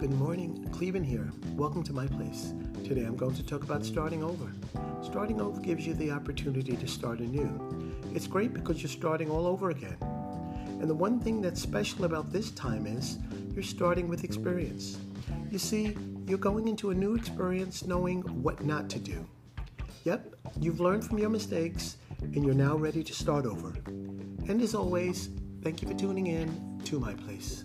Good morning, Clevin here. Welcome to my place. Today I'm going to talk about starting over. Starting over gives you the opportunity to start anew. It's great because you're starting all over again. And the one thing that's special about this time is you're starting with experience. You see, you're going into a new experience knowing what not to do. Yep, you've learned from your mistakes and you're now ready to start over. And as always, thank you for tuning in to my place.